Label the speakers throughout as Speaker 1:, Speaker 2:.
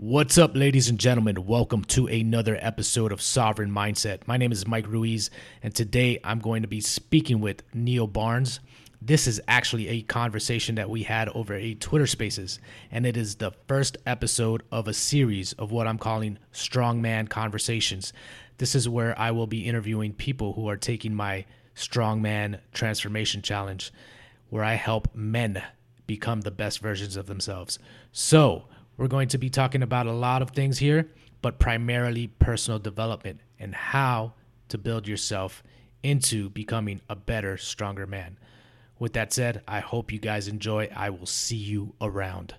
Speaker 1: What's up, ladies and gentlemen? Welcome to another episode of Sovereign Mindset. My name is Mike Ruiz, and today I'm going to be speaking with Neil Barnes. This is actually a conversation that we had over a Twitter Spaces, and it is the first episode of a series of what I'm calling Strongman Conversations. This is where I will be interviewing people who are taking my Strongman Transformation Challenge, where I help men become the best versions of themselves. So, we're going to be talking about a lot of things here, but primarily personal development and how to build yourself into becoming a better, stronger man. With that said, I hope you guys enjoy. I will see you around.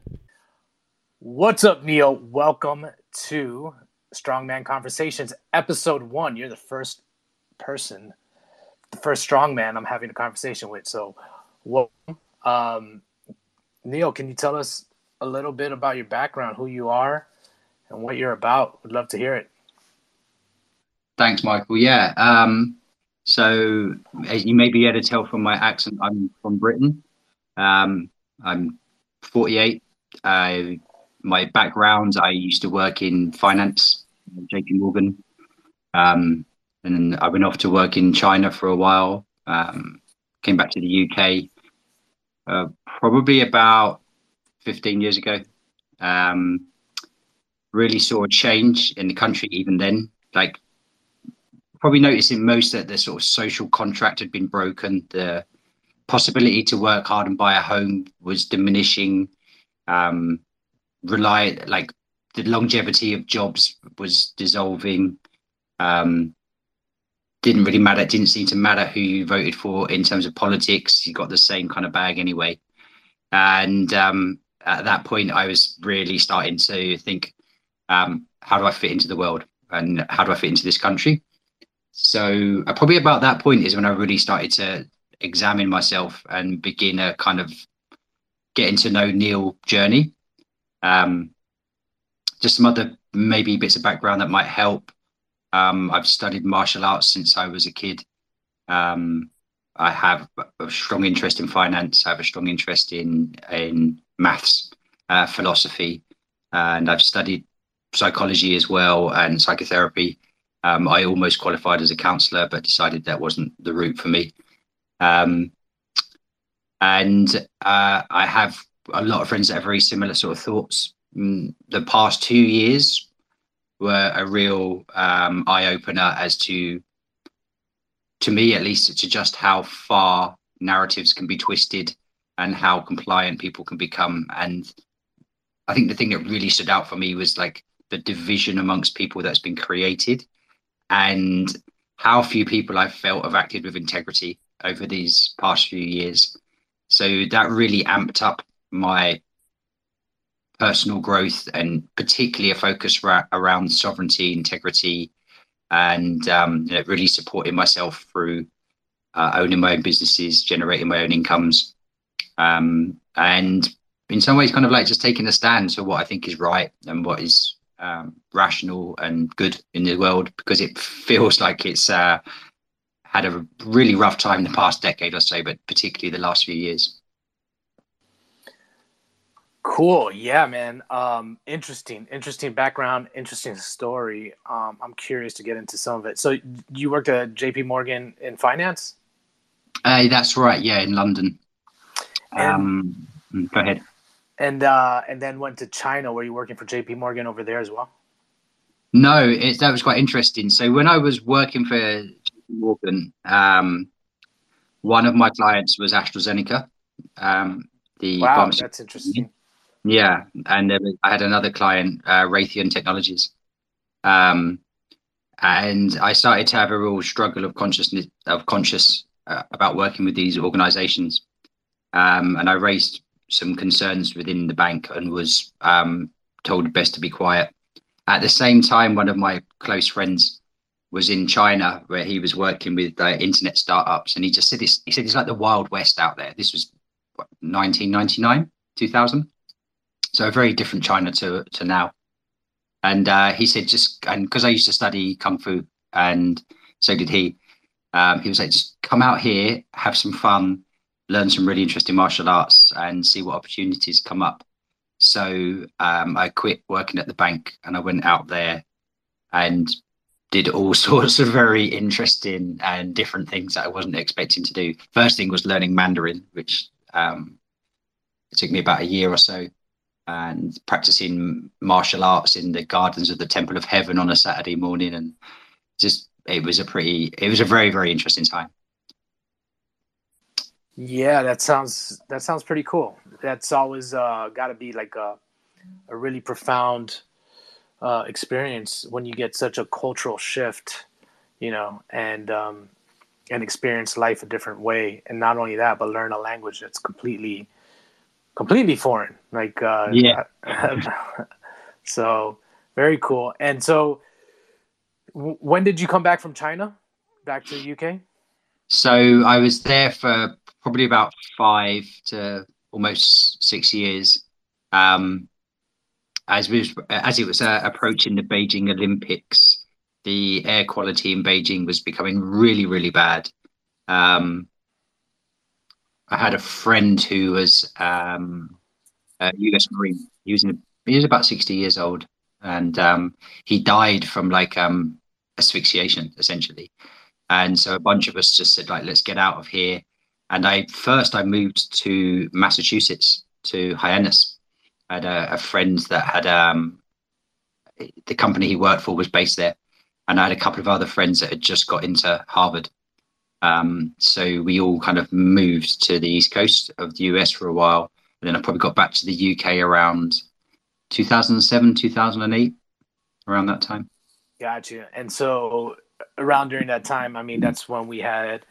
Speaker 1: What's up, Neil? Welcome to Strongman Conversations, episode one. You're the first person, the first strongman I'm having a conversation with. So, welcome. Um, Neil, can you tell us a little bit about your background, who you are, and what you're about. Would love to hear it.
Speaker 2: Thanks, Michael. Yeah. Um, so, as you may be able to tell from my accent, I'm from Britain. Um, I'm 48. Uh, my background, I used to work in finance, JP Morgan. Um, and I went off to work in China for a while. Um, came back to the UK uh, probably about 15 years ago. Um, really saw a change in the country even then. Like, probably noticing most that the sort of social contract had been broken. The possibility to work hard and buy a home was diminishing. Um, rely like the longevity of jobs was dissolving. Um, didn't really matter. It didn't seem to matter who you voted for in terms of politics. You got the same kind of bag anyway. And um, at that point, I was really starting to think, um, how do I fit into the world and how do I fit into this country? So, uh, probably about that point is when I really started to examine myself and begin a kind of getting to know Neil journey. Um, just some other maybe bits of background that might help. Um, I've studied martial arts since I was a kid. Um, I have a strong interest in finance. I have a strong interest in in maths, uh, philosophy, and I've studied psychology as well and psychotherapy. Um, I almost qualified as a counsellor, but decided that wasn't the route for me. Um, and uh, I have a lot of friends that have very similar sort of thoughts. Mm, the past two years were a real um, eye opener as to, to me at least, to just how far narratives can be twisted and how compliant people can become. And I think the thing that really stood out for me was like the division amongst people that's been created and how few people I've felt have acted with integrity over these past few years. So that really amped up my personal growth and particularly a focus ra- around sovereignty, integrity, and um, you know, really supporting myself through uh, owning my own businesses, generating my own incomes, um, and in some ways, kind of like just taking a stand for what I think is right and what is um, rational and good in the world, because it feels like it's uh, had a really rough time the past decade or so, but particularly the last few years.
Speaker 1: Cool. Yeah, man. Um, interesting, interesting background, interesting story. Um, I'm curious to get into some of it. So you worked at JP Morgan in finance?
Speaker 2: Uh, that's right. Yeah, in London. Um, mm, go ahead.
Speaker 1: And uh, and then went to China. Were you working for J.P. Morgan over there as well?
Speaker 2: No, it, that was quite interesting. So when I was working for J.P. Morgan, um, one of my clients was AstraZeneca. Um,
Speaker 1: the wow, that's interesting.
Speaker 2: Yeah, and was, I had another client, uh, Raytheon Technologies. Um, and I started to have a real struggle of consciousness of conscious uh, about working with these organizations um, and I raised some concerns within the bank and was um, told best to be quiet. At the same time, one of my close friends was in China where he was working with uh, internet startups, and he just said this. He said it's like the wild west out there. This was what, 1999, 2000, so a very different China to to now. And uh, he said just and because I used to study kung fu, and so did he. Um, he was like, just come out here, have some fun, learn some really interesting martial arts and see what opportunities come up. So um, I quit working at the bank and I went out there and did all sorts of very interesting and different things that I wasn't expecting to do. First thing was learning Mandarin, which um, it took me about a year or so, and practicing martial arts in the gardens of the Temple of Heaven on a Saturday morning, and just it was a pretty, it was a very very interesting time.
Speaker 1: Yeah, that sounds that sounds pretty cool. That's always uh, got to be like a a really profound uh, experience when you get such a cultural shift, you know, and um, and experience life a different way, and not only that, but learn a language that's completely completely foreign. Like uh,
Speaker 2: yeah,
Speaker 1: so very cool. And so, w- when did you come back from China, back to the UK?
Speaker 2: So I was there for probably about five to almost six years. Um, as we as it was uh, approaching the Beijing Olympics, the air quality in Beijing was becoming really, really bad. Um, I had a friend who was um, a U.S. Marine. He was he was about sixty years old, and um, he died from like um, asphyxiation, essentially. And so a bunch of us just said, like, let's get out of here. And I first I moved to Massachusetts to Hyannis. I had a, a friend that had um, the company he worked for was based there, and I had a couple of other friends that had just got into Harvard. Um, so we all kind of moved to the east coast of the US for a while, and then I probably got back to the UK around 2007, 2008, around that time.
Speaker 1: Gotcha. And so around during that time, I mean, that's when we had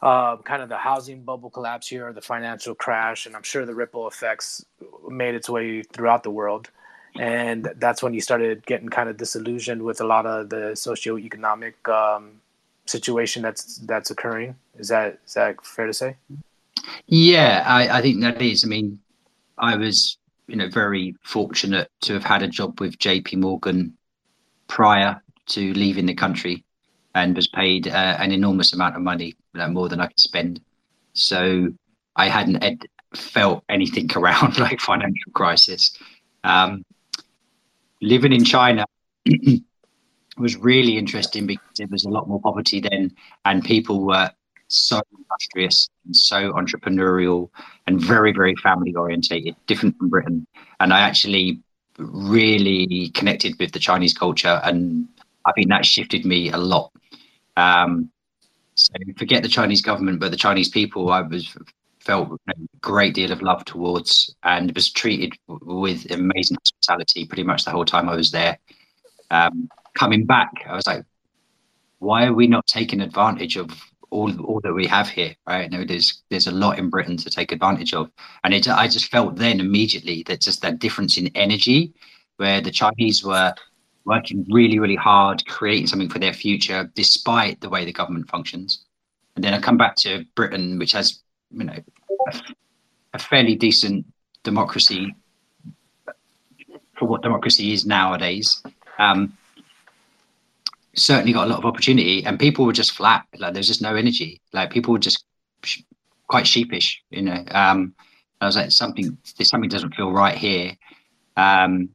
Speaker 1: uh, kind of the housing bubble collapse here, the financial crash, and I'm sure the ripple effects made its way throughout the world. And that's when you started getting kind of disillusioned with a lot of the socioeconomic um, situation that's that's occurring. Is that is that fair to say?
Speaker 2: Yeah, I, I think that is. I mean, I was you know very fortunate to have had a job with J.P. Morgan prior to leaving the country and was paid uh, an enormous amount of money, more than I could spend. So I hadn't ed- felt anything around like financial crisis. Um, living in China was really interesting because there was a lot more poverty then, and people were so industrious and so entrepreneurial and very, very family orientated, different from Britain. And I actually really connected with the Chinese culture, and I think that shifted me a lot. Um, so forget the Chinese government, but the Chinese people, I was felt a great deal of love towards, and was treated with amazing hospitality pretty much the whole time I was there. Um, coming back, I was like, why are we not taking advantage of all all that we have here? Right? Know, there's there's a lot in Britain to take advantage of, and it, I just felt then immediately that just that difference in energy, where the Chinese were working really, really hard, creating something for their future, despite the way the government functions. And then I come back to Britain, which has, you know, a, fairly decent democracy for what democracy is nowadays. Um, certainly got a lot of opportunity, and people were just flat. Like there's just no energy. Like people were just sh- quite sheepish, you know. Um, I was like, something, something doesn't feel right here. Um,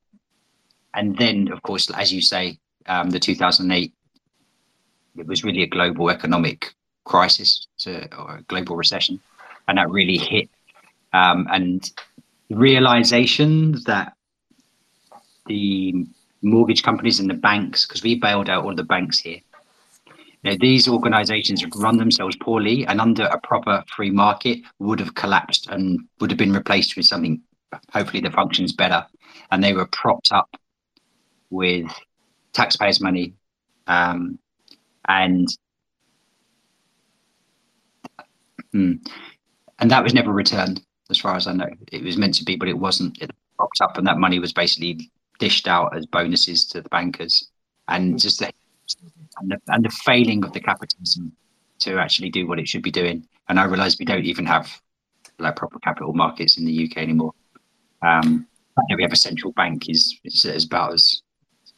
Speaker 2: and then, of course, as you say, um, the 2008, it was really a global economic crisis, or a global recession, and that really hit. Um, and realization that the mortgage companies and the banks, because we bailed out all the banks here, know, these organizations run themselves poorly and under a proper free market would have collapsed and would have been replaced with something hopefully that functions better and they were propped up with taxpayers' money, um, and hmm, and that was never returned, as far as I know. It was meant to be, but it wasn't. It popped up, and that money was basically dished out as bonuses to the bankers, and just the and the, and the failing of the capitalism to actually do what it should be doing. And I realise we don't even have like proper capital markets in the UK anymore. Um, we have a central bank is, is about as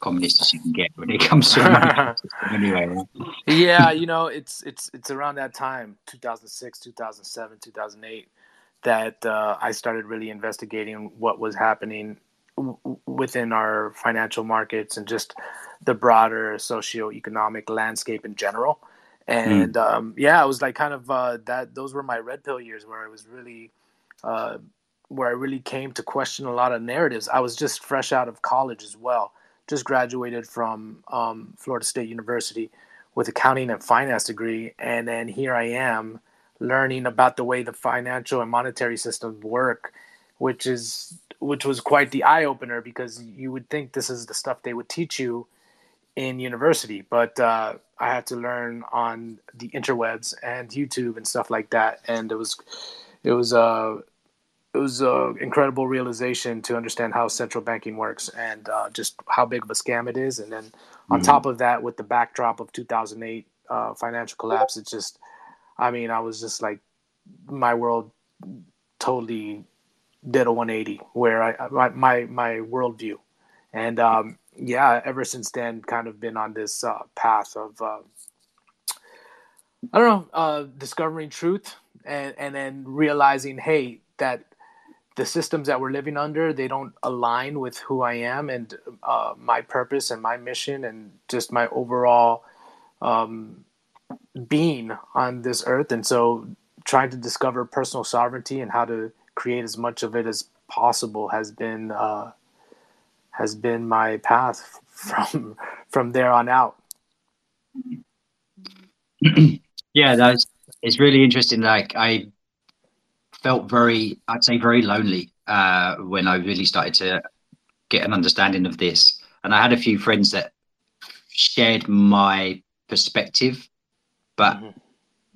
Speaker 2: communist as you can get when it comes to anyway.
Speaker 1: yeah, you know, it's it's it's around that time, 2006, 2007, 2008, that uh, I started really investigating what was happening w- within our financial markets and just the broader socioeconomic landscape in general. And mm. um, yeah, it was like kind of uh, that. Those were my red pill years where I was really, uh, where I really came to question a lot of narratives. I was just fresh out of college as well, just graduated from um, Florida State University with accounting and finance degree, and then here I am learning about the way the financial and monetary systems work, which is which was quite the eye opener because you would think this is the stuff they would teach you in university, but uh, I had to learn on the interwebs and YouTube and stuff like that, and it was it was uh, it was an incredible realization to understand how central banking works and uh, just how big of a scam it is. And then on mm-hmm. top of that, with the backdrop of 2008 uh, financial collapse, it's just, I mean, I was just like, my world totally did a 180 where I my my, my worldview, and um, yeah, ever since then, kind of been on this uh, path of uh, I don't know, uh, discovering truth and and then realizing, hey, that the systems that we're living under they don't align with who I am and uh, my purpose and my mission and just my overall um, being on this earth. And so, trying to discover personal sovereignty and how to create as much of it as possible has been uh, has been my path from from there on out.
Speaker 2: yeah, that's it's really interesting. Like I felt very, I'd say, very lonely uh, when I really started to get an understanding of this. And I had a few friends that shared my perspective, but mm-hmm.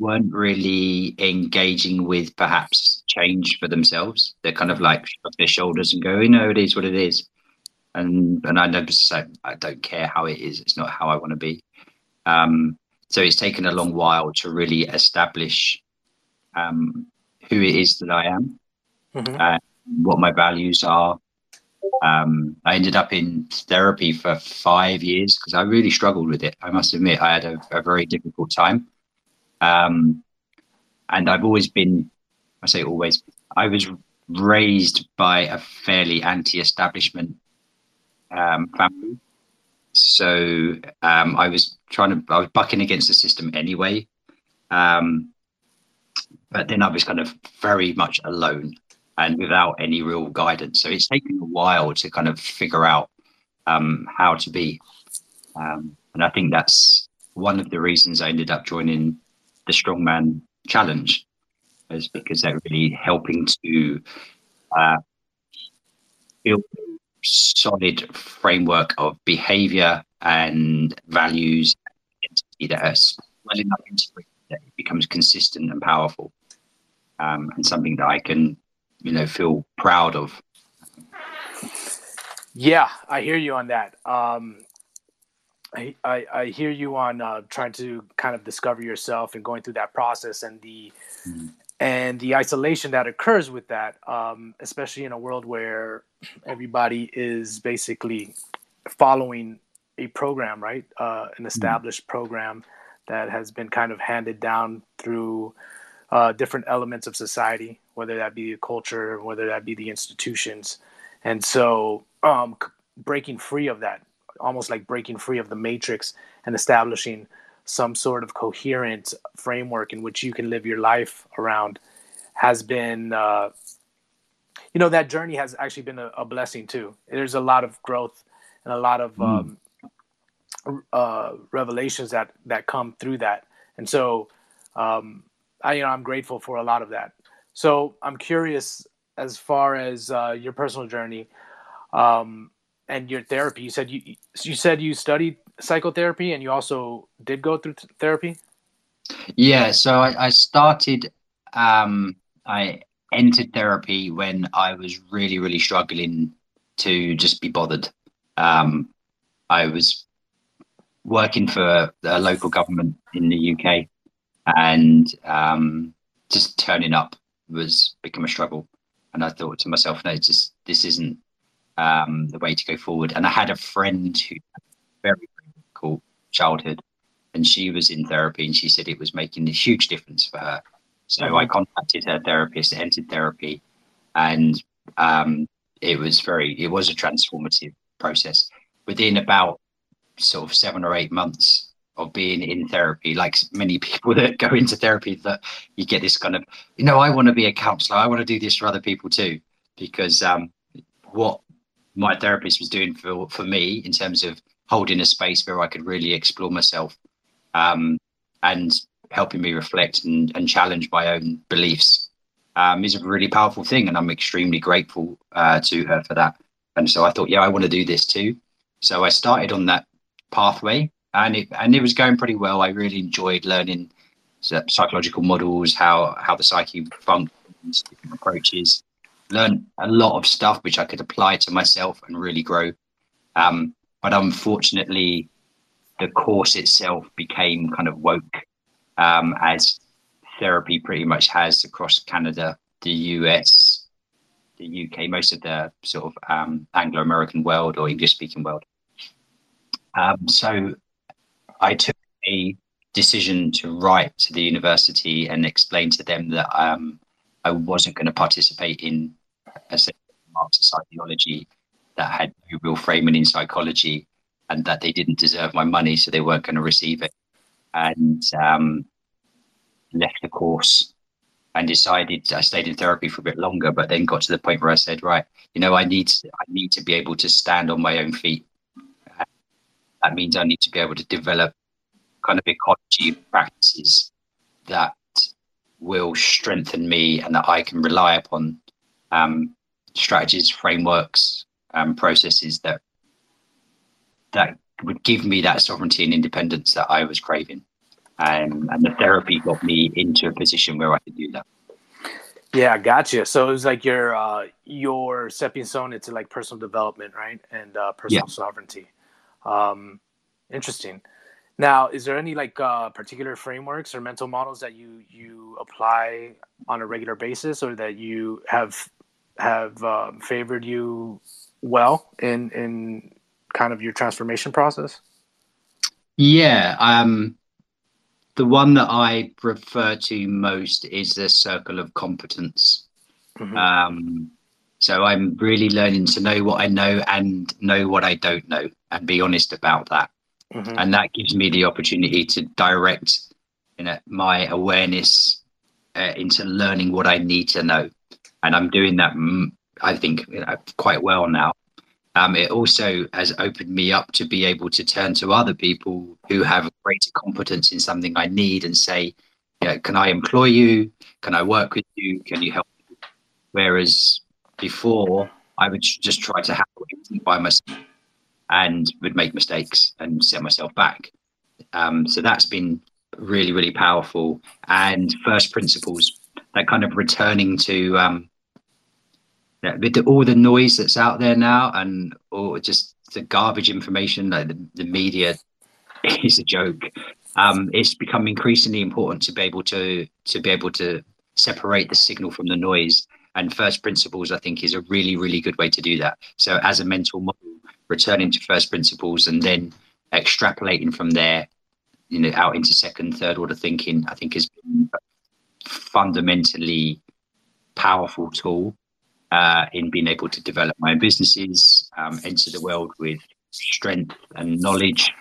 Speaker 2: weren't really engaging with perhaps change for themselves. They're kind of like shrug their shoulders and go, you know, it is what it is. And and I just like I don't care how it is. It's not how I want to be. Um, so it's taken a long while to really establish um, who it is that I am, mm-hmm. uh, what my values are. Um, I ended up in therapy for five years because I really struggled with it. I must admit, I had a, a very difficult time. Um, and I've always been, I say always, I was raised by a fairly anti establishment um, family. So um, I was trying to, I was bucking against the system anyway. Um, but then I was kind of very much alone and without any real guidance. So it's taken a while to kind of figure out um, how to be. Um, and I think that's one of the reasons I ended up joining the Strongman Challenge, is because they're really helping to uh, build a solid framework of behavior and values that are well enough integrated that it becomes consistent and powerful um, and something that I can, you know, feel proud of.
Speaker 1: Yeah, I hear you on that. Um, I, I, I, hear you on uh, trying to kind of discover yourself and going through that process and the mm-hmm. and the isolation that occurs with that, um, especially in a world where everybody is basically following a program, right? Uh, an mm-hmm. established mm-hmm. program that has been kind of handed down through uh, different elements of society, whether that be the culture, whether that be the institutions. And so um, breaking free of that, almost like breaking free of the matrix and establishing some sort of coherent framework in which you can live your life around has been, uh, you know, that journey has actually been a, a, blessing too. There's a lot of growth and a lot of mm. um, uh, revelations that, that come through that. And so, um, I, you know, I'm grateful for a lot of that. So I'm curious as far as uh, your personal journey um, and your therapy. You said you you said you studied psychotherapy and you also did go through th- therapy.
Speaker 2: Yeah, so I, I started. Um, I entered therapy when I was really, really struggling to just be bothered. Um, I was working for a local government in the UK and um, just turning up was become a struggle. And I thought to myself, no, just this isn't um, the way to go forward. And I had a friend who had a very, very difficult childhood, and she was in therapy, and she said it was making a huge difference for her. So mm-hmm. I contacted her therapist, entered therapy, and um, it was very, it was a transformative process. Within about sort of seven or eight months of being in therapy, like many people that go into therapy, that you get this kind of, you know, I want to be a counselor. I want to do this for other people too, because um, what my therapist was doing for for me in terms of holding a space where I could really explore myself um, and helping me reflect and, and challenge my own beliefs um, is a really powerful thing. And I'm extremely grateful uh, to her for that. And so I thought, yeah, I want to do this too. So I started on that pathway and it, and it was going pretty well. I really enjoyed learning psychological models, how, how the psyche functions, different approaches, learned a lot of stuff which I could apply to myself and really grow. Um, but unfortunately, the course itself became kind of woke um, as therapy pretty much has across Canada, the US, the UK, most of the sort of um, Anglo American world or English speaking world. Um, so I took a decision to write to the university and explain to them that um, I wasn't going to participate in a Marxist ideology that had no real framing in psychology and that they didn't deserve my money, so they weren't going to receive it. And um, left the course and decided I stayed in therapy for a bit longer, but then got to the point where I said, right, you know, I need I need to be able to stand on my own feet. That means I need to be able to develop kind of ecology practices that will strengthen me and that I can rely upon um, strategies, frameworks, um, processes that that would give me that sovereignty and independence that I was craving. Um, and the therapy got me into a position where I could do that.
Speaker 1: Yeah, gotcha. So it was like your uh, your stepping stone into like personal development, right, and uh, personal yeah. sovereignty. Um, interesting. Now, is there any like uh, particular frameworks or mental models that you you apply on a regular basis, or that you have have um, favored you well in in kind of your transformation process?
Speaker 2: Yeah, um, the one that I refer to most is the circle of competence. Mm-hmm. Um, so I'm really learning to know what I know and know what I don't know and be honest about that. Mm-hmm. And that gives me the opportunity to direct you know, my awareness uh, into learning what I need to know. And I'm doing that, mm, I think, you know, quite well now um, it also has opened me up to be able to turn to other people who have greater competence in something I need and say, you know, can I employ you? Can I work with you? Can you help? Me? Whereas before, I would just try to handle everything by myself and would make mistakes and set myself back. Um, so that's been really, really powerful. And first principles, that kind of returning to um, with the, all the noise that's out there now and or just the garbage information, like the, the media is a joke. Um, it's become increasingly important to be able to to be able to separate the signal from the noise. And first principles, I think, is a really, really good way to do that. So, as a mental model, returning to first principles and then extrapolating from there, you know, out into second, third order thinking, I think, a fundamentally powerful tool uh, in being able to develop my own businesses, um, enter the world with strength and knowledge.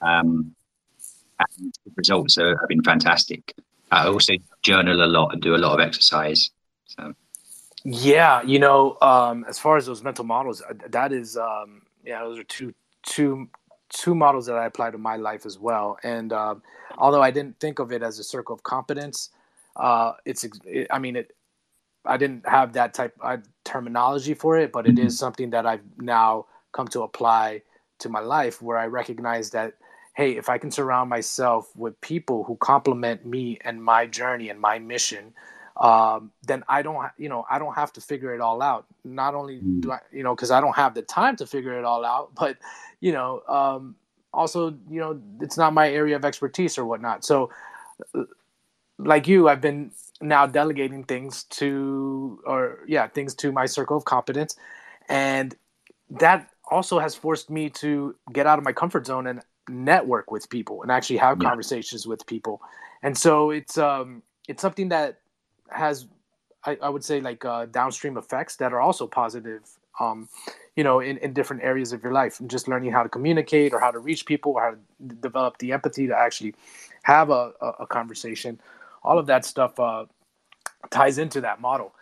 Speaker 2: Um, and the results are, have been fantastic. I also journal a lot and do a lot of exercise. So.
Speaker 1: Yeah, you know, um, as far as those mental models, uh, that is, um, yeah, those are two, two, two models that I apply to my life as well. And um, although I didn't think of it as a circle of competence, uh, it's, it, I mean, it, I didn't have that type of terminology for it, but it is mm-hmm. something that I've now come to apply to my life where I recognize that hey, if I can surround myself with people who complement me and my journey and my mission, um, then I don't, you know, I don't have to figure it all out. Not only do mm. I, you know, because I don't have the time to figure it all out, but you know, um, also, you know, it's not my area of expertise or whatnot. So, like you, I've been now delegating things to or yeah things to my circle of competence and that also has forced me to get out of my comfort zone and network with people and actually have yeah. conversations with people and so it's um it's something that has I, I would say like uh, downstream effects that are also positive um, you know in, in different areas of your life. And just learning how to communicate or how to reach people or how to develop the empathy to actually have a, a, a conversation. All of that stuff uh, ties into that model.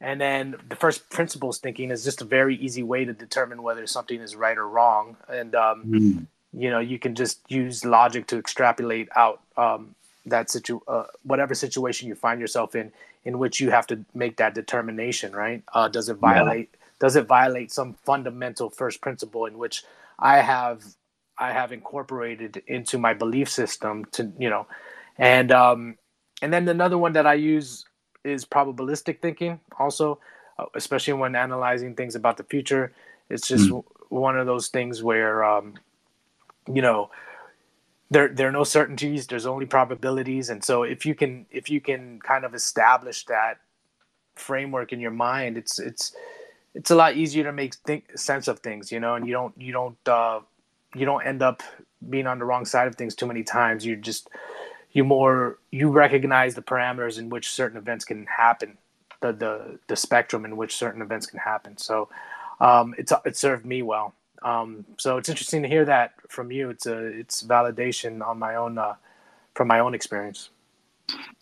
Speaker 1: And then the first principles thinking is just a very easy way to determine whether something is right or wrong. And um, mm. you know you can just use logic to extrapolate out um, that situ uh, whatever situation you find yourself in in which you have to make that determination right uh, does it violate yeah. does it violate some fundamental first principle in which i have i have incorporated into my belief system to you know and um and then another one that i use is probabilistic thinking also uh, especially when analyzing things about the future it's just mm. one of those things where um you know there there are no certainties there's only probabilities. And so if you can if you can kind of establish that framework in your mind it's it's it's a lot easier to make think, sense of things you know and you don't you don't uh, you don't end up being on the wrong side of things too many times. You just you more you recognize the parameters in which certain events can happen the the, the spectrum in which certain events can happen. So um, it's it served me well um, so it's interesting to hear that from you. It's a it's validation on my own uh, from my own experience.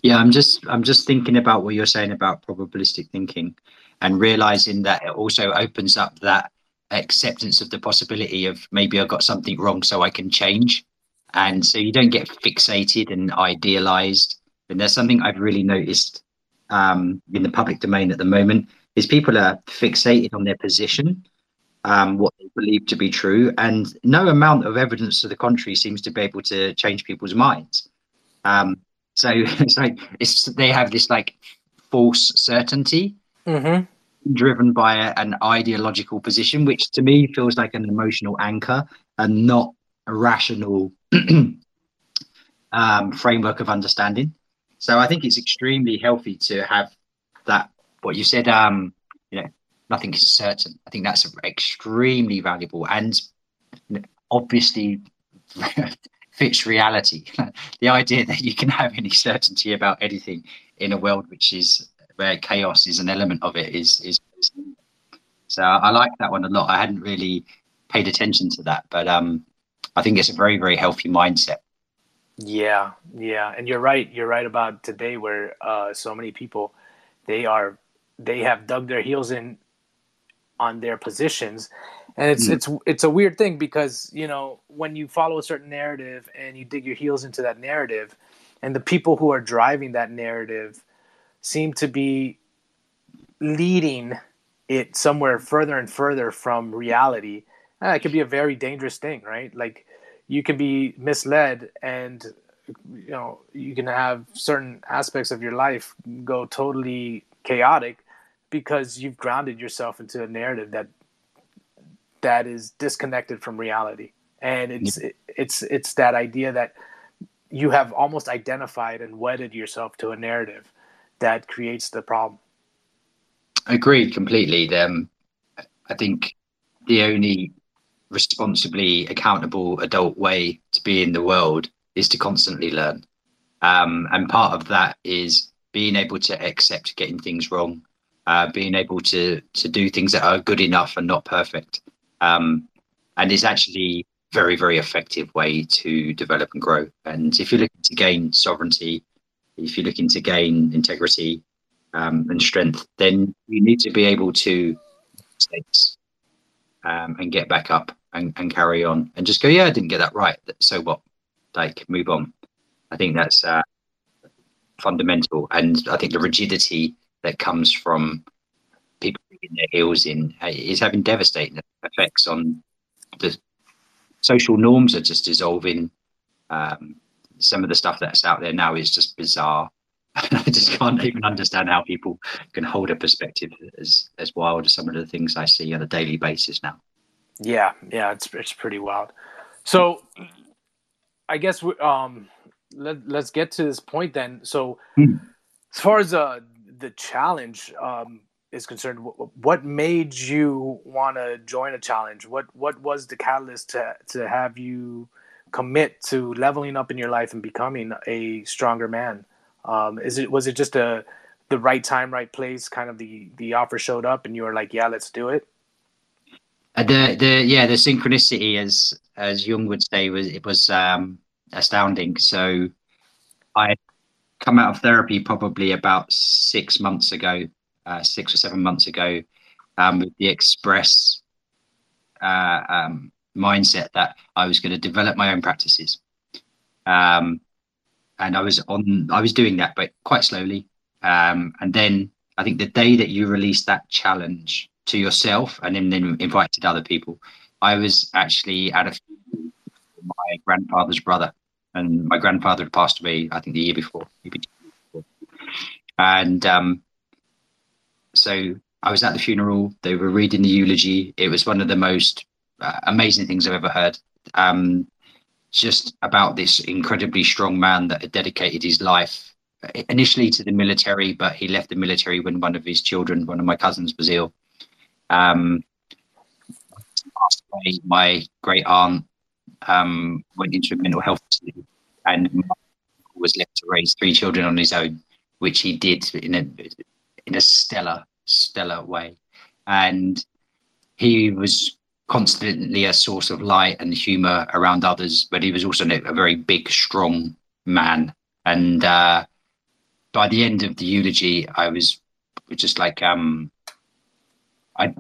Speaker 2: Yeah, I'm just I'm just thinking about what you're saying about probabilistic thinking, and realizing that it also opens up that acceptance of the possibility of maybe I got something wrong, so I can change, and so you don't get fixated and idealized. And there's something I've really noticed um, in the public domain at the moment is people are fixated on their position um, what they believe to be true, and no amount of evidence to the contrary seems to be able to change people's minds. Um, so it's like it's they have this like false certainty mm-hmm. driven by a, an ideological position, which to me feels like an emotional anchor and not a rational um, framework of understanding. So I think it's extremely healthy to have that. What you said, um, nothing is certain. I think that's extremely valuable and obviously fits reality. the idea that you can have any certainty about anything in a world which is where chaos is an element of it is is so I like that one a lot. I hadn't really paid attention to that, but um, I think it's a very very healthy mindset.
Speaker 1: Yeah, yeah, and you're right. You're right about today, where uh, so many people they are they have dug their heels in on their positions and it's mm. it's it's a weird thing because you know when you follow a certain narrative and you dig your heels into that narrative and the people who are driving that narrative seem to be leading it somewhere further and further from reality and that could be a very dangerous thing right like you can be misled and you know you can have certain aspects of your life go totally chaotic because you've grounded yourself into a narrative that that is disconnected from reality. And it's yeah. it, it's it's that idea that you have almost identified and wedded yourself to a narrative that creates the problem.
Speaker 2: Agreed completely. Um, i think the only responsibly accountable adult way to be in the world is to constantly learn. Um, and part of that is being able to accept getting things wrong uh, being able to to do things that are good enough and not perfect, um, and it's actually very very effective way to develop and grow. And if you're looking to gain sovereignty, if you're looking to gain integrity um, and strength, then you need to be able to mistakes um, and get back up and, and carry on and just go, yeah, I didn't get that right. So what? Like move on. I think that's uh, fundamental, and I think the rigidity that comes from people digging their heels in uh, is having devastating effects on the social norms are just dissolving. Um, some of the stuff that's out there now is just bizarre. I just can't even understand how people can hold a perspective as as wild as some of the things I see on a daily basis now.
Speaker 1: Yeah, yeah, it's it's pretty wild. So, I guess we, um, let let's get to this point then. So, mm. as far as uh, the challenge um, is concerned, what made you want to join a challenge? What what was the catalyst to to have you commit to leveling up in your life and becoming a stronger man? Um, is it was it just a the right time, right place, kind of the the offer showed up, and you were like, "Yeah, let's do it."
Speaker 2: Uh, the the yeah the synchronicity, as as Jung would say, was it was um, astounding. So, I come out of therapy probably about six months ago, uh, six or seven months ago, um, with the express uh, um, mindset that I was going to develop my own practices. Um, and I was on, I was doing that, but quite slowly. Um, and then I think the day that you released that challenge to yourself and then, then invited other people, I was actually at a my grandfather's brother, and my grandfather had passed away, I think, the year before. And um, so I was at the funeral. They were reading the eulogy. It was one of the most uh, amazing things I've ever heard. Um, just about this incredibly strong man that had dedicated his life initially to the military, but he left the military when one of his children, one of my cousins, was ill. Um, my great aunt um, went into a mental health facility and was left to raise three children on his own, which he did in a in a stellar stellar way, and he was constantly a source of light and humor around others, but he was also a very big, strong man. And uh, by the end of the eulogy, I was just like, um, I,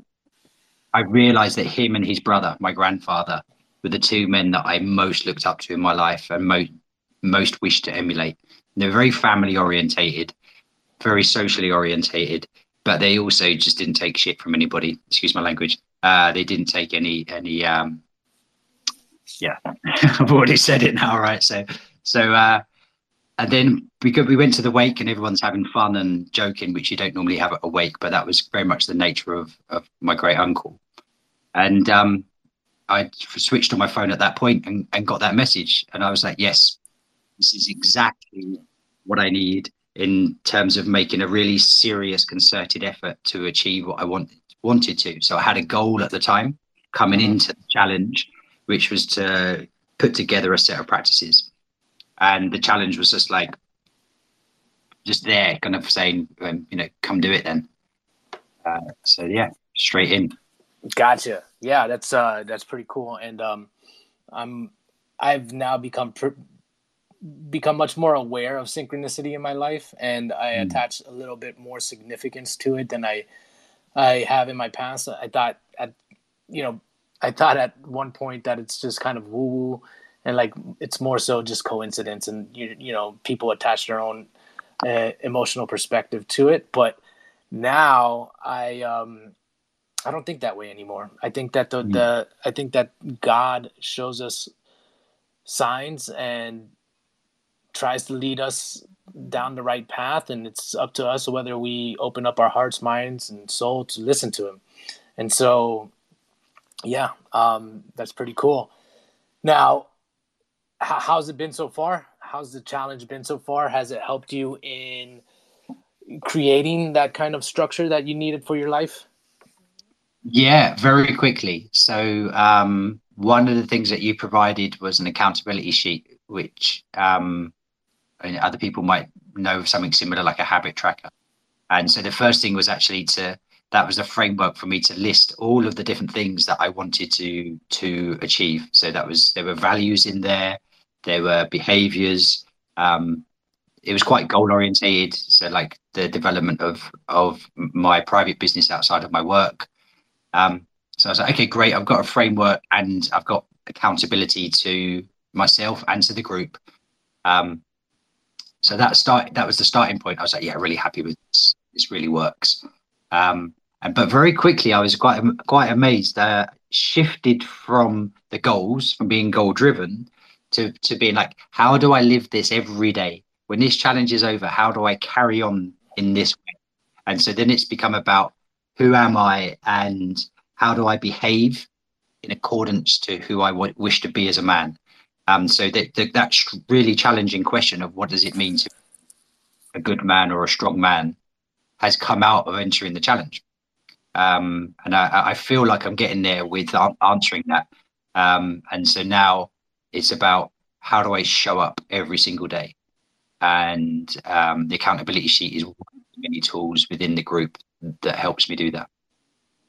Speaker 2: I realized that him and his brother, my grandfather, were the two men that I most looked up to in my life and most most wished to emulate. They're very family orientated, very socially orientated, but they also just didn't take shit from anybody. Excuse my language. Uh, they didn't take any any. Um, yeah, I've already said it now, right? So so uh, and then we go, we went to the wake and everyone's having fun and joking, which you don't normally have at a wake, but that was very much the nature of of my great uncle. And um, I switched on my phone at that point and, and got that message, and I was like, yes, this is exactly what I need in terms of making a really serious concerted effort to achieve what I want wanted to. So I had a goal at the time coming mm-hmm. into the challenge, which was to put together a set of practices. And the challenge was just like, just there, kind of saying, um, you know, come do it then. Uh, so yeah, straight in.
Speaker 1: Gotcha. Yeah, that's uh, that's pretty cool. And um, I'm I've now become pr- become much more aware of synchronicity in my life, and I mm. attach a little bit more significance to it than I I have in my past. I thought at you know I thought at one point that it's just kind of woo woo and like it's more so just coincidence and you you know people attach their own uh, emotional perspective to it. But now I um I don't think that way anymore. I think that the, mm. the I think that God shows us signs and tries to lead us down the right path and it's up to us whether we open up our hearts minds and soul to listen to him. And so yeah um, that's pretty cool. Now h- how's it been so far? How's the challenge been so far? Has it helped you in creating that kind of structure that you needed for your life
Speaker 2: yeah very quickly so um, one of the things that you provided was an accountability sheet which um, other people might know of something similar like a habit tracker. And so the first thing was actually to that was a framework for me to list all of the different things that I wanted to to achieve. So that was there were values in there, there were behaviors. Um, it was quite goal orientated. So like the development of of my private business outside of my work. Um, so I was like, okay, great. I've got a framework and I've got accountability to myself and to the group. Um, so that start that was the starting point. I was like, yeah, really happy with this. This really works. Um, and but very quickly, I was quite quite amazed. Uh, shifted from the goals, from being goal driven, to to being like, how do I live this every day? When this challenge is over, how do I carry on in this way? And so then it's become about who am I and how do I behave in accordance to who I w- wish to be as a man. Um, so that, that that's really challenging question of what does it mean to be a good man or a strong man has come out of entering the challenge. Um, and I, I, feel like I'm getting there with answering that. Um, and so now it's about how do I show up every single day? And um, the accountability sheet is one of the many tools within the group that helps me do that.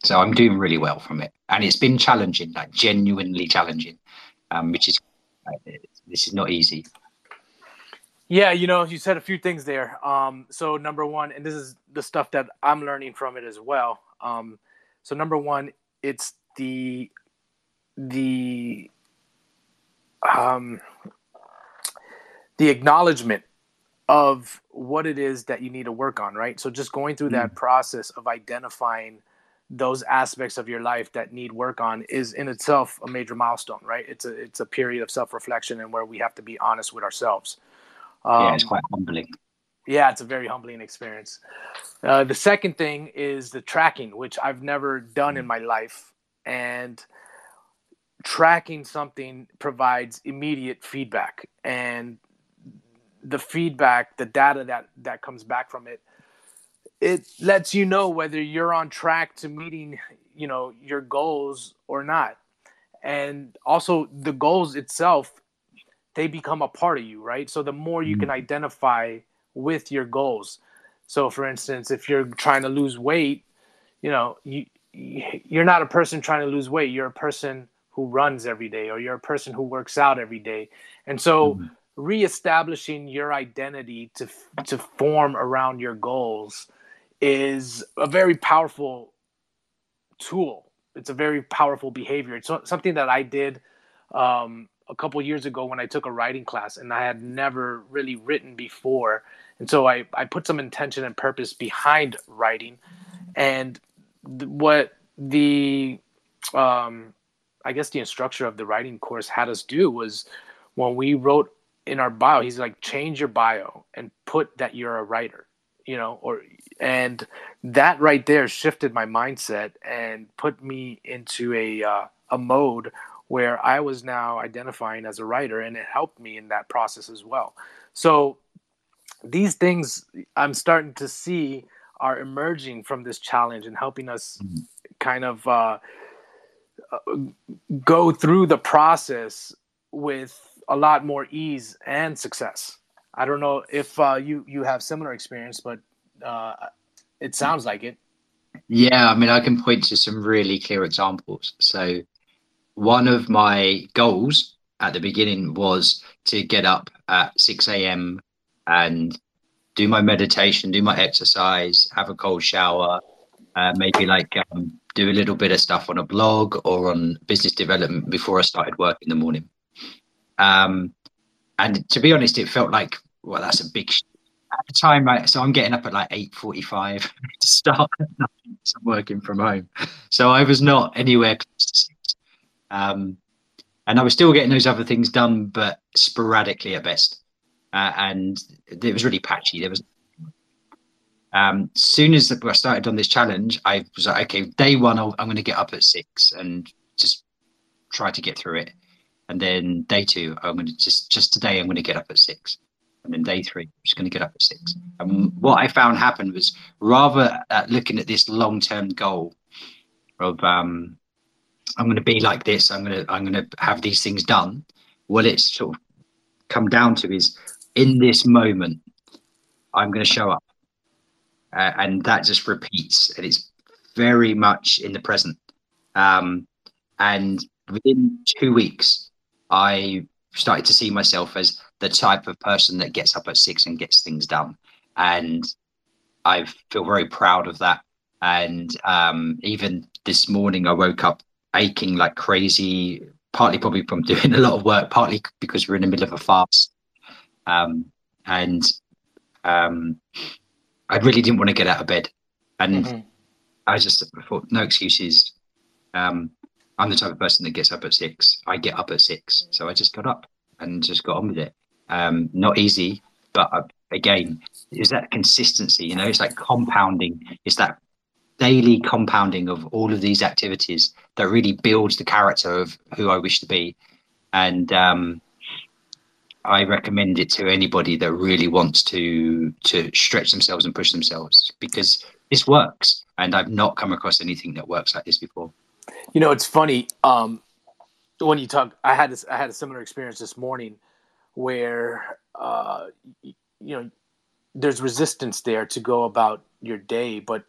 Speaker 2: So I'm doing really well from it, and it's been challenging, like genuinely challenging, um, which is this is not easy.
Speaker 1: Yeah, you know, you said a few things there. Um, so number one, and this is the stuff that I'm learning from it as well. Um, so number one, it's the the um, the acknowledgement of what it is that you need to work on, right? So just going through mm. that process of identifying those aspects of your life that need work on is in itself a major milestone, right? It's a it's a period of self reflection and where we have to be honest with ourselves.
Speaker 2: Um, yeah, it's um, quite humbling.
Speaker 1: Yeah, it's a very humbling experience. Uh, the second thing is the tracking, which I've never done in my life, and tracking something provides immediate feedback and the feedback the data that that comes back from it it lets you know whether you're on track to meeting you know your goals or not. And also the goals itself they become a part of you right? So the more you can mm-hmm. identify with your goals. So for instance if you're trying to lose weight you know you you're not a person trying to lose weight. You're a person who runs every day or you're a person who works out every day. And so mm-hmm. Reestablishing your identity to to form around your goals is a very powerful tool. It's a very powerful behavior. It's something that i did um, a couple years ago when i took a writing class and i had never really written before. And so i, I put some intention and purpose behind writing. And th- what the um, I guess the instructor of the writing course had us do was when we wrote in our bio, he's like, change your bio and put that you're a writer, you know, or and that right there shifted my mindset and put me into a uh, a mode where I was now identifying as a writer, and it helped me in that process as well. So these things I'm starting to see are emerging from this challenge and helping us mm-hmm. kind of uh, go through the process with a lot more ease and success. I don't know if uh, you you have similar experience, but uh, it sounds like it.
Speaker 2: Yeah, I mean, I can point to some really clear examples. So, one of my goals at the beginning was to get up at 6 a.m. and do my meditation, do my exercise, have a cold shower, uh, maybe like um, do a little bit of stuff on a blog or on business development before I started work in the morning. Um, and to be honest, it felt like, well, that's a big. Sh- at the time, I, so I'm getting up at like eight forty-five to start. I'm working from home, so I was not anywhere close to six. Um, and I was still getting those other things done, but sporadically at best. Uh, and it was really patchy. There was um, soon as I started on this challenge, I was like, okay, day one, i am going to get up at six and just try to get through it. And then day two, I'm going to just just today, I'm going to get up at six. And then day three, I'm just going to get up at six. And what I found happened was rather at looking at this long term goal of um, I'm going to be like this, I'm going to I'm going to have these things done. What it's sort of come down to is in this moment, I'm going to show up uh, and that just repeats and it's very much in the present um, and within two weeks i started to see myself as the type of person that gets up at six and gets things done and i feel very proud of that and um, even this morning i woke up aching like crazy partly probably from doing a lot of work partly because we're in the middle of a fast um, and um, I really didn't want to get out of bed, and mm-hmm. I just thought no excuses. Um, I'm the type of person that gets up at six. I get up at six, so I just got up and just got on with it. Um, not easy, but uh, again, is that consistency? You know, it's like compounding. It's that daily compounding of all of these activities that really builds the character of who I wish to be. And um, I recommend it to anybody that really wants to to stretch themselves and push themselves because this works, and I've not come across anything that works like this before.
Speaker 1: You know, it's funny um, when you talk. I had this. I had a similar experience this morning where uh, you know there's resistance there to go about your day, but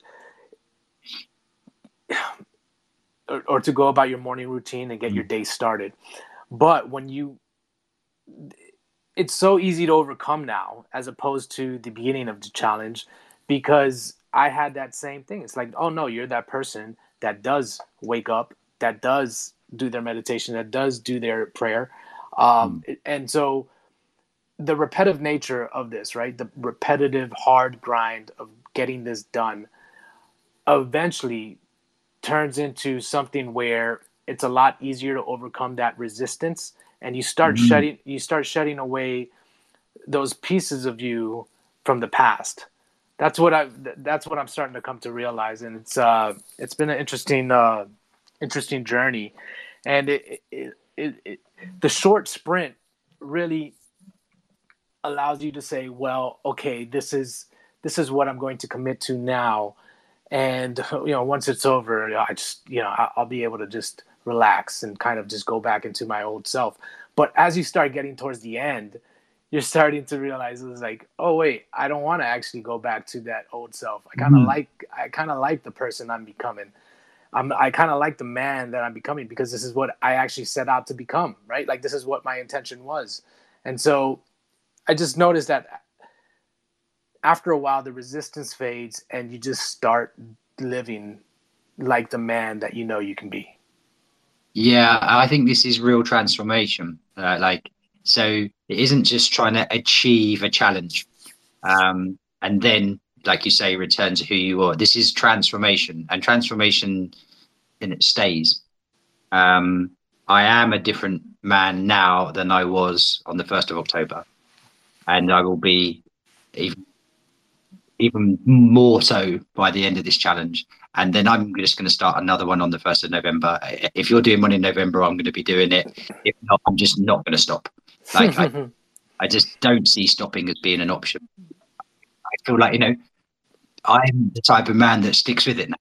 Speaker 1: or, or to go about your morning routine and get your mm. day started. But when you it's so easy to overcome now as opposed to the beginning of the challenge because I had that same thing. It's like, oh no, you're that person that does wake up, that does do their meditation, that does do their prayer. Um, mm. And so the repetitive nature of this, right? The repetitive hard grind of getting this done eventually turns into something where it's a lot easier to overcome that resistance and you start mm-hmm. shedding you start shedding away those pieces of you from the past that's what i that's what i'm starting to come to realize and it's uh it's been an interesting uh interesting journey. And it, it, it, it the short sprint really allows you to say well okay this is this is what i'm going to commit to now. And you know once it's over i just you know i'll be able to just relax and kind of just go back into my old self. But as you start getting towards the end you're starting to realize it's like oh wait i don't want to actually go back to that old self. I kind of mm-hmm. like i kind of like the person i'm becoming. I'm, i kind of like the man that i'm becoming because this is what i actually set out to become right? Like this is what my intention was. And so i just noticed that after a while the resistance fades and you just start living like the man that you know you can be.
Speaker 2: Yeah i think this is real transformation uh, like so it isn't just trying to achieve a challenge um, and then like you say return to who you are this is transformation and transformation in it stays um, i am a different man now than i was on the 1st of october and i will be even even more so by the end of this challenge. And then I'm just going to start another one on the 1st of November. If you're doing one in November, I'm going to be doing it. If not, I'm just not going to stop. Like, I, I just don't see stopping as being an option. I feel like, you know, I'm the type of man that sticks with it now.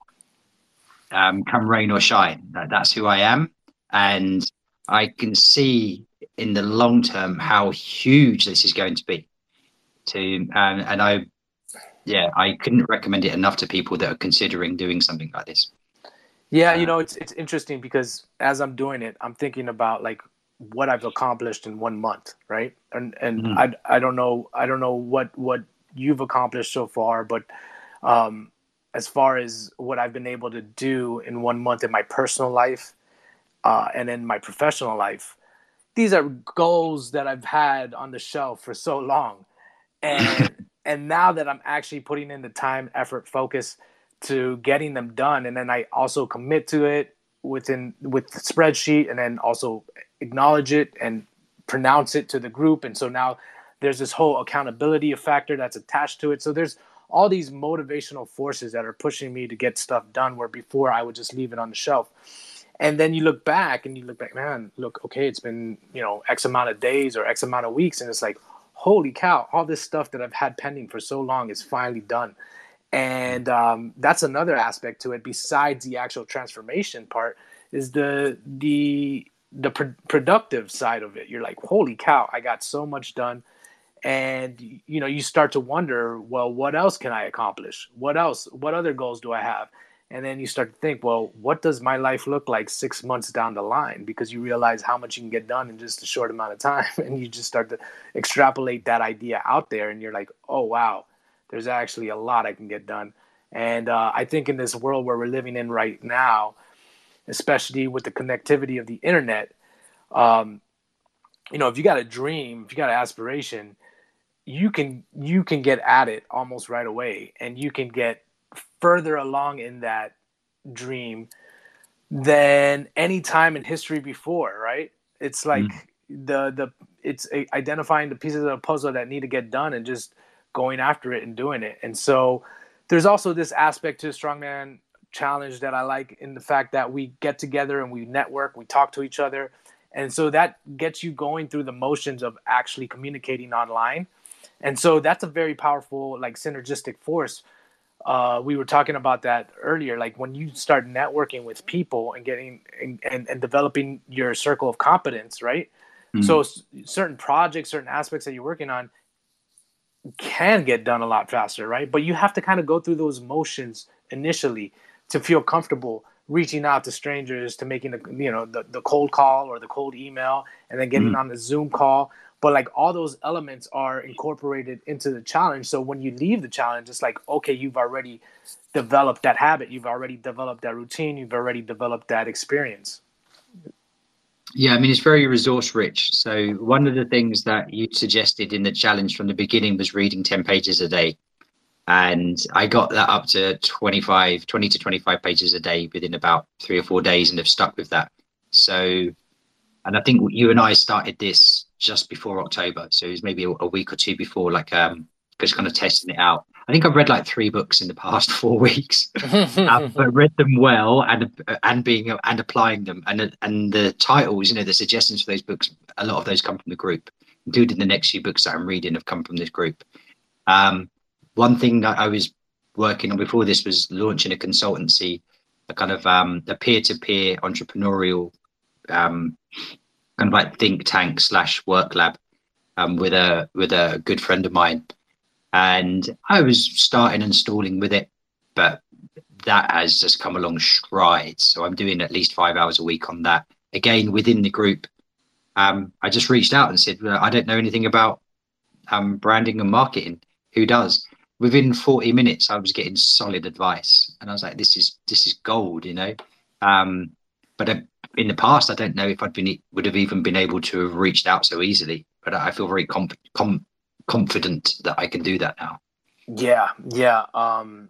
Speaker 2: Um, come rain or shine, that's who I am. And I can see in the long term how huge this is going to be. To um, and I yeah, I couldn't recommend it enough to people that are considering doing something like this.
Speaker 1: Yeah, you uh, know, it's it's interesting because as I'm doing it, I'm thinking about like what I've accomplished in one month, right? And and mm-hmm. I I don't know I don't know what what you've accomplished so far, but um, as far as what I've been able to do in one month in my personal life uh, and in my professional life, these are goals that I've had on the shelf for so long, and and now that i'm actually putting in the time effort focus to getting them done and then i also commit to it within with the spreadsheet and then also acknowledge it and pronounce it to the group and so now there's this whole accountability factor that's attached to it so there's all these motivational forces that are pushing me to get stuff done where before i would just leave it on the shelf and then you look back and you look back man look okay it's been you know x amount of days or x amount of weeks and it's like holy cow, all this stuff that I've had pending for so long is finally done. And um, that's another aspect to it. Besides the actual transformation part, is the the the pr- productive side of it. You're like, holy cow, I got so much done, and you know, you start to wonder, well, what else can I accomplish? What else? What other goals do I have? and then you start to think well what does my life look like six months down the line because you realize how much you can get done in just a short amount of time and you just start to extrapolate that idea out there and you're like oh wow there's actually a lot i can get done and uh, i think in this world where we're living in right now especially with the connectivity of the internet um, you know if you got a dream if you got an aspiration you can you can get at it almost right away and you can get further along in that dream than any time in history before, right? It's like mm. the the it's identifying the pieces of the puzzle that need to get done and just going after it and doing it. And so there's also this aspect to strongman challenge that I like in the fact that we get together and we network, we talk to each other. And so that gets you going through the motions of actually communicating online. And so that's a very powerful like synergistic force uh, we were talking about that earlier. Like when you start networking with people and getting and, and, and developing your circle of competence, right? Mm-hmm. So s- certain projects, certain aspects that you're working on, can get done a lot faster, right? But you have to kind of go through those motions initially to feel comfortable reaching out to strangers to making the you know the, the cold call or the cold email and then getting mm-hmm. on the zoom call. But like all those elements are incorporated into the challenge. So when you leave the challenge it's like okay you've already developed that habit. You've already developed that routine. You've already developed that experience.
Speaker 2: Yeah i mean it's very resource rich. So one of the things that you suggested in the challenge from the beginning was reading 10 pages a day and I got that up to 25, 20 to 25 pages a day within about three or four days and have stuck with that. So, and I think you and I started this just before October. So it was maybe a, a week or two before, like, um, just kind of testing it out. I think I've read like three books in the past four weeks, uh, but read them well and and being and applying them and and the titles, you know, the suggestions for those books, a lot of those come from the group, including the next few books that I'm reading have come from this group. Um, one thing that I was working on before this was launching a consultancy, a kind of um, a peer-to-peer entrepreneurial um, kind of like think tank slash work lab um, with a with a good friend of mine, and I was starting and stalling with it, but that has just come along strides. So I'm doing at least five hours a week on that. Again, within the group, um, I just reached out and said, well, I don't know anything about um, branding and marketing. Who does? Within 40 minutes i was getting solid advice. And i was like this is this is gold you know? Um, but uh, in the past i don't know if i'd been would have even been able to have reached out so easily. But i feel very com- com- confident that i can do that now.
Speaker 1: Yeah yeah um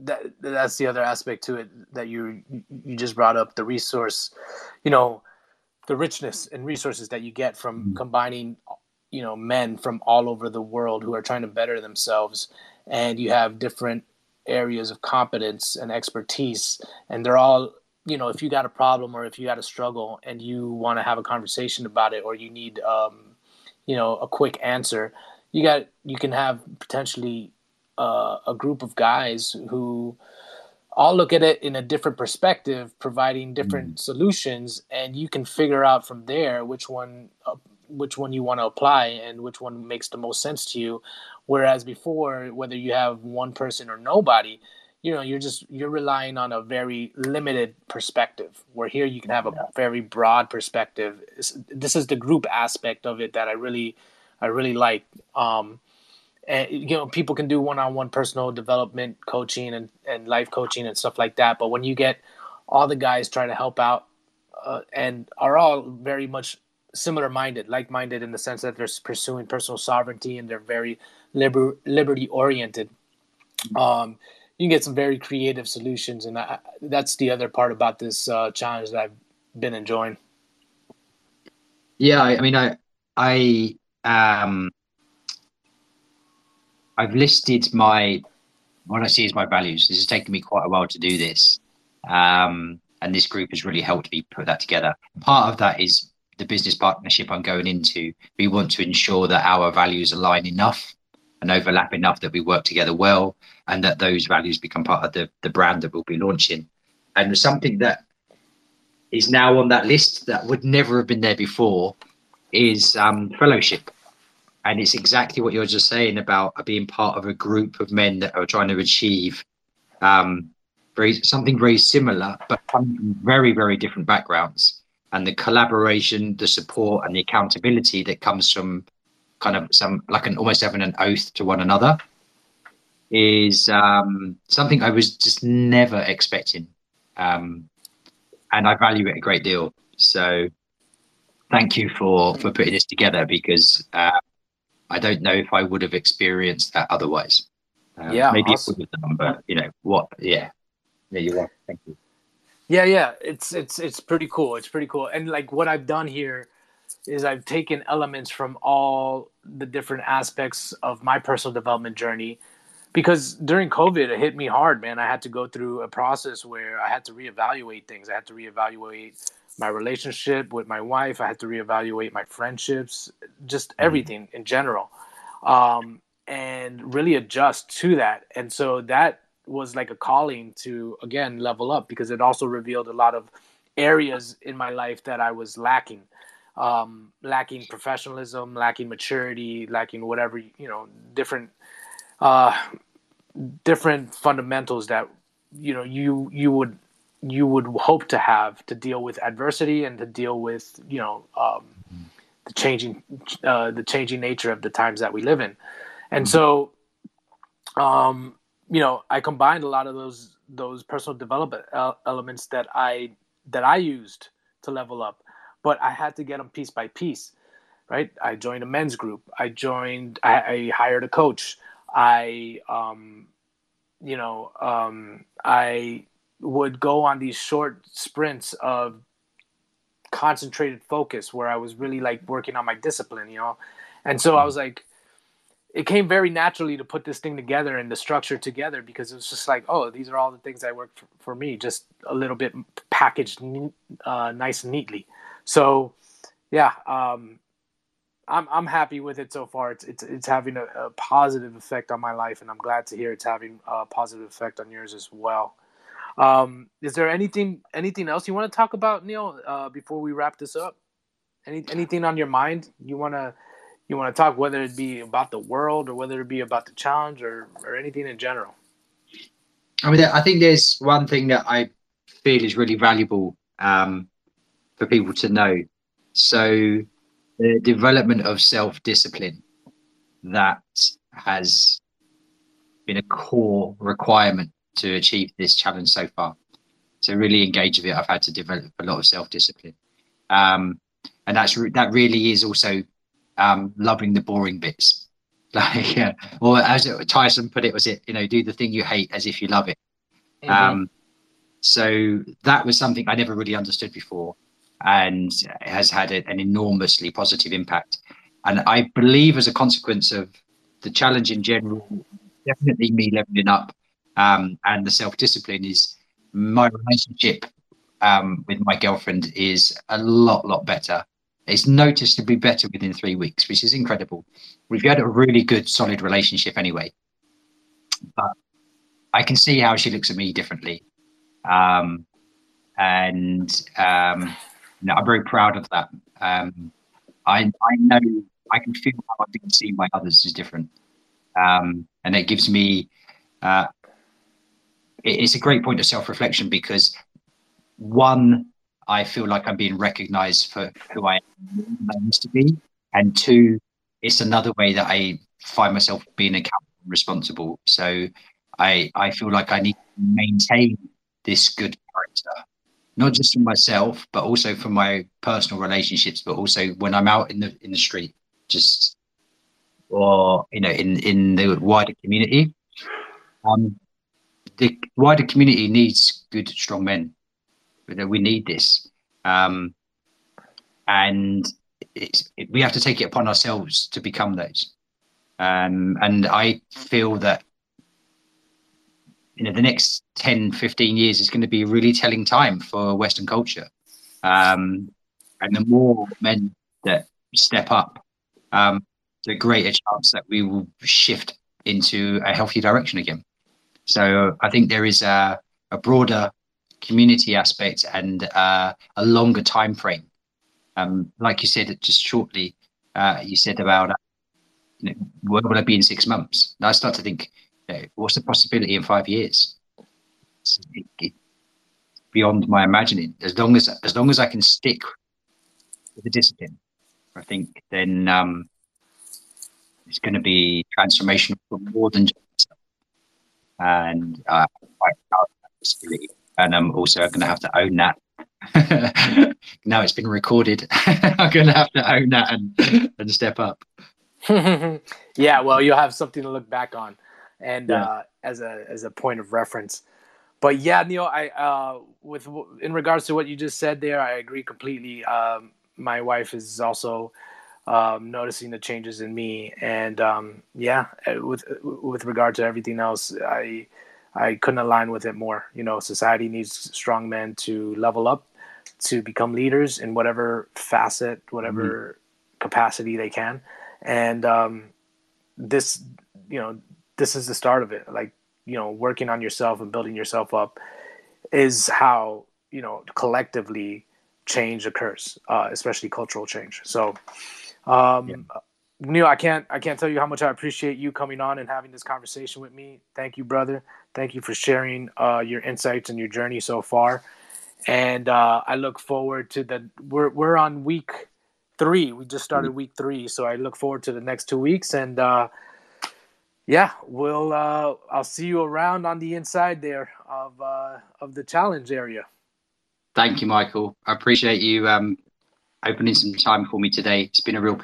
Speaker 1: that that's the other aspect to it that you you just brought up the resource you know the richness and resources that you get from mm-hmm. combining you know men from all over the world who are trying to better themselves and you have different areas of competence and expertise and they're all you know if you got a problem or if you got a struggle and you want to have a conversation about it or you need um, you know a quick answer you got you can have potentially uh, a group of guys who all look at it in a different perspective providing different mm. solutions and you can figure out from there which one which one you want to apply and which one makes the most sense to you. Whereas before whether you have one person or nobody you know you're just you're relying on a very limited perspective where here you can have a yeah. very broad perspective. This is the group aspect of it that i really i really like. Um and you know people can do one-on-one personal development coaching and, and life coaching and stuff like that but when you get all the guys trying to help out uh, and are all very much similar minded, like minded in the sense that they're pursuing personal sovereignty and they're very liber- liberty oriented. Um, you can get some very creative solutions, and I, that's the other part about this uh, challenge that I've been enjoying.
Speaker 2: Yeah, I, I mean, I, I, um, I've listed my what I see as my values. This has taken me quite a while to do this, um, and this group has really helped me put that together. Part of that is the business partnership I'm going into, we want to ensure that our values align enough and overlap enough that we work together well and that those values become part of the, the brand that we'll be launching. And something that is now on that list that would never have been there before is um, fellowship. And it's exactly what you're just saying about being part of a group of men that are trying to achieve um, very something very similar, but from very, very different backgrounds and the collaboration, the support, and the accountability that comes from kind of some like an almost having an oath to one another is um, something I was just never expecting, um, and I value it a great deal. So, thank you for for putting this together because uh, I don't know if I would have experienced that otherwise.
Speaker 1: Um, yeah,
Speaker 2: maybe awesome. it would have done, but you know what? Yeah, yeah, you are. Thank you.
Speaker 1: Yeah, yeah, it's it's it's pretty cool. It's pretty cool. And like what I've done here is I've taken elements from all the different aspects of my personal development journey because during COVID it hit me hard, man. I had to go through a process where I had to reevaluate things. I had to reevaluate my relationship with my wife. I had to reevaluate my friendships, just mm-hmm. everything in general. Um, and really adjust to that. And so that was like a calling to again level up because it also revealed a lot of areas in my life that I was lacking. um, lacking professionalism, lacking maturity, lacking whatever you know, different uh, different fundamentals that you know you you would you would hope to have to deal with adversity and to deal with you know um, the changing uh, the changing nature of the times that we live in, and so um, you know I combined a lot of those those personal development elements that I that I used to level up, but I had to get them piece by piece. Right, I joined a men's group. I joined. I, I hired a coach. I, um, you know, um, I would go on these short sprints of concentrated focus where I was really like working on my discipline, you know. And so I was like, it came very naturally to put this thing together and the structure together because it was just like, oh, these are all the things that work for, for me, just a little bit packaged uh, nice and neatly. So, yeah, um, I'm I'm happy with it so far. It's it's it's having a, a, positive effect on my life, and I'm glad to hear it's having a positive effect on yours as well. Um, is there anything anything else you want to talk about, Neil, uh, before we wrap this up? Any anything on your mind you wanna you want to talk, whether it be about the world or whether it be about the challenge or or anything in general?
Speaker 2: I mean, I think there's one thing that I feel is really valuable um, for people to know. So the development of self discipline that has been a core requirement to achieve this challenge so far. To really engage with it. I've had to develop a lot of self discipline, um, and that's that really is also um, loving the boring bits. Like, yeah, or as Tyson put it, was it you know do the thing you hate as if you love it. Mm-hmm. Um, so that was something I never really understood before and has had a, an enormously positive impact. And I believe, as a consequence of the challenge in general, definitely me leveling up um, and the self discipline is my relationship um, with my girlfriend is a lot, lot better. It's noticeably better within three weeks, which is incredible. We've had a really good, solid relationship anyway. But I can see how she looks at me differently. Um, and um, I'm very proud of that. Um, I I know I can feel how I can see my others is different, um, and it gives me. Uh, it, it's a great point of self reflection because one, I feel like I'm being recognised for who I am, I used to be, and two, it's another way that I find myself being accountable and responsible. So I I feel like I need to maintain this good character not just for myself, but also for my personal relationships, but also when I'm out in the in the street, just or you know in in the wider community. Um, the wider community needs good, strong men. Know, we need this, um, and it, we have to take it upon ourselves to become those. Um, and I feel that you know the next 10 15 years is going to be a really telling time for western culture. Um, and the more men that step up um, the greater chance that we will shift into a healthy direction again. So i think there is a, a broader community aspect and uh, a longer time frame um, like you said just shortly uh, you said about uh, you know, where will i be in six months i start to think know, what's the possibility in five years? It's, it, beyond my imagining. As long as as long as I can stick with the discipline, I think then um, it's going to be transformational for more than just and uh, and I'm also going to have to own that. now it's been recorded. I'm going to have to own that and and step up.
Speaker 1: yeah, well, you'll have something to look back on and yeah. uh, as a as a point of reference. But yeah, Neil, I uh, with in regards to what you just said there, I agree completely. Um, my wife is also um, noticing the changes in me, and um, yeah, uh, with with regard to everything else, I I couldn't align with it more. You know, society needs strong men to level up, to become leaders in whatever facet, whatever mm-hmm. capacity they can, and um, this, you know, this is the start of it. Like, you know, working on yourself and building yourself up is how, you know, collectively change occurs, uh, especially cultural change. So, um, yeah. Neil, I can't I can't tell you how much I appreciate you coming on and having this conversation with me. Thank you, brother. Thank you for sharing uh, your insights and your journey so far. And uh, I look forward to the we're we're on week three. We just started week three, so I look forward to the next two weeks. And uh, yeah, we'll uh, I'll see you around on the inside there of uh, of the challenge area.
Speaker 2: Thank you, Michael. I appreciate you um, opening some time for me today. It's been a real.